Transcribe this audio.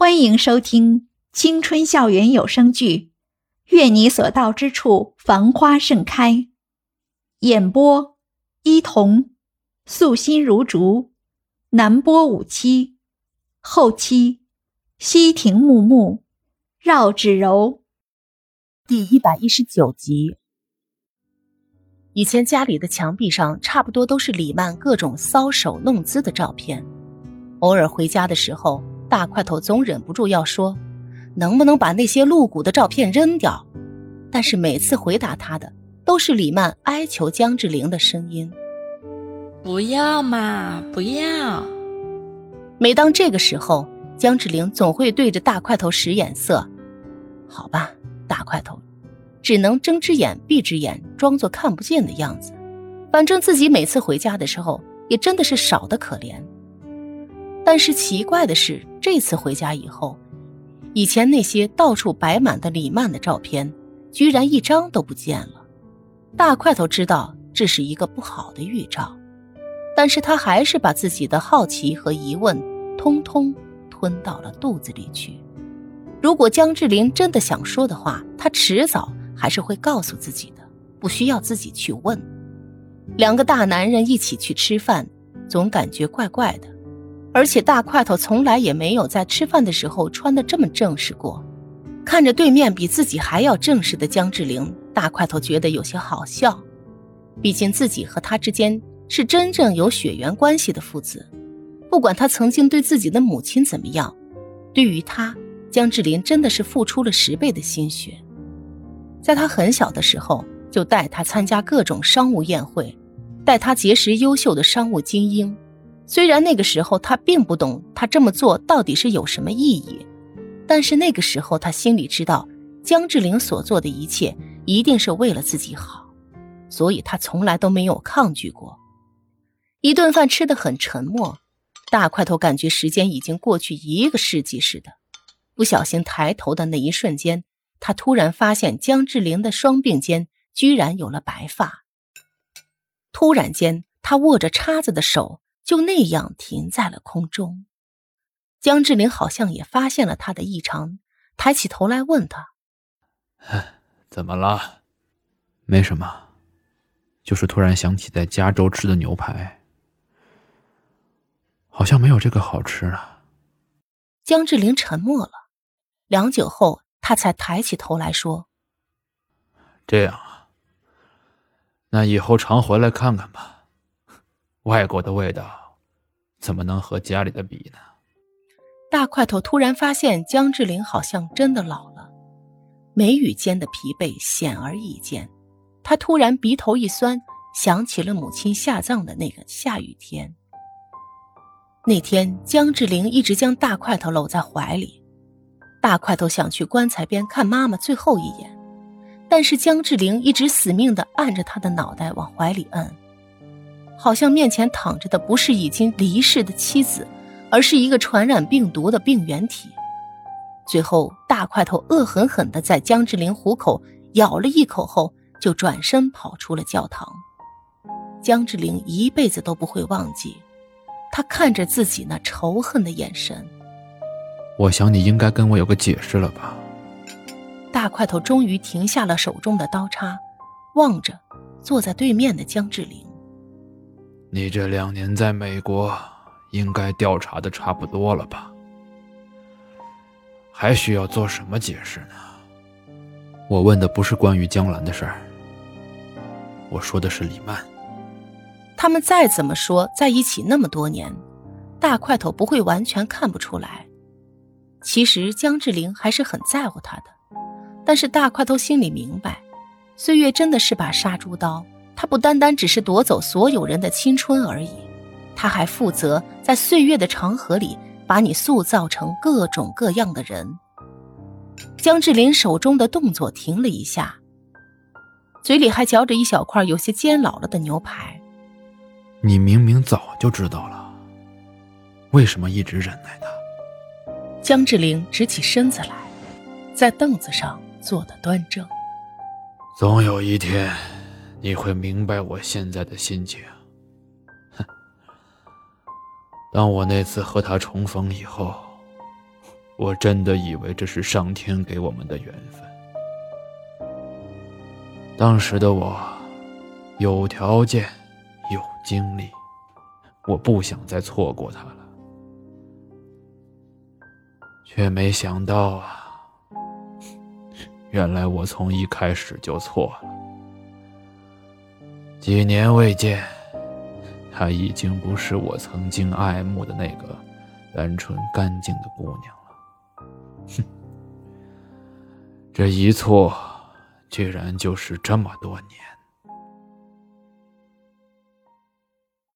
欢迎收听青春校园有声剧《愿你所到之处繁花盛开》，演播：伊童，素心如竹，南波五七，后期：西亭木木，绕指柔。第一百一十九集。以前家里的墙壁上差不多都是李曼各种搔首弄姿的照片，偶尔回家的时候。大块头总忍不住要说：“能不能把那些露骨的照片扔掉？”但是每次回答他的都是李曼哀求江志玲的声音：“不要嘛，不要。”每当这个时候，江志玲总会对着大块头使眼色。好吧，大块头只能睁只眼闭只眼，装作看不见的样子。反正自己每次回家的时候，也真的是少的可怜。但是奇怪的是，这次回家以后，以前那些到处摆满的李曼的照片，居然一张都不见了。大块头知道这是一个不好的预兆，但是他还是把自己的好奇和疑问，通通吞到了肚子里去。如果江志林真的想说的话，他迟早还是会告诉自己的，不需要自己去问。两个大男人一起去吃饭，总感觉怪怪的。而且大块头从来也没有在吃饭的时候穿的这么正式过，看着对面比自己还要正式的江志玲，大块头觉得有些好笑。毕竟自己和他之间是真正有血缘关系的父子，不管他曾经对自己的母亲怎么样，对于他，江志玲真的是付出了十倍的心血。在他很小的时候，就带他参加各种商务宴会，带他结识优秀的商务精英。虽然那个时候他并不懂他这么做到底是有什么意义，但是那个时候他心里知道江志玲所做的一切一定是为了自己好，所以他从来都没有抗拒过。一顿饭吃的很沉默，大块头感觉时间已经过去一个世纪似的。不小心抬头的那一瞬间，他突然发现江志玲的双鬓间居然有了白发。突然间，他握着叉子的手。就那样停在了空中，江志玲好像也发现了他的异常，抬起头来问他：“怎么了？”“没什么，就是突然想起在加州吃的牛排，好像没有这个好吃了。”江志玲沉默了，良久后，他才抬起头来说：“这样啊，那以后常回来看看吧。外国的味道。”怎么能和家里的比呢？大块头突然发现江志玲好像真的老了，眉宇间的疲惫显而易见。他突然鼻头一酸，想起了母亲下葬的那个下雨天。那天江志玲一直将大块头搂在怀里，大块头想去棺材边看妈妈最后一眼，但是江志玲一直死命的按着他的脑袋往怀里摁。好像面前躺着的不是已经离世的妻子，而是一个传染病毒的病原体。最后，大块头恶狠狠地在江志玲虎口咬了一口后，就转身跑出了教堂。江志玲一辈子都不会忘记，他看着自己那仇恨的眼神。我想你应该跟我有个解释了吧？大块头终于停下了手中的刀叉，望着坐在对面的江志玲。你这两年在美国，应该调查的差不多了吧？还需要做什么解释呢？我问的不是关于江兰的事儿，我说的是李曼。他们再怎么说在一起那么多年，大块头不会完全看不出来。其实江志玲还是很在乎他的，但是大块头心里明白，岁月真的是把杀猪刀。他不单单只是夺走所有人的青春而已，他还负责在岁月的长河里把你塑造成各种各样的人。江志林手中的动作停了一下，嘴里还嚼着一小块有些煎老了的牛排。你明明早就知道了，为什么一直忍耐他？江志玲直起身子来，在凳子上坐得端正。总有一天。你会明白我现在的心情。哼，当我那次和他重逢以后，我真的以为这是上天给我们的缘分。当时的我，有条件，有精力，我不想再错过他了，却没想到啊，原来我从一开始就错了。几年未见，她已经不是我曾经爱慕的那个单纯干净的姑娘了。哼，这一错，居然就是这么多年。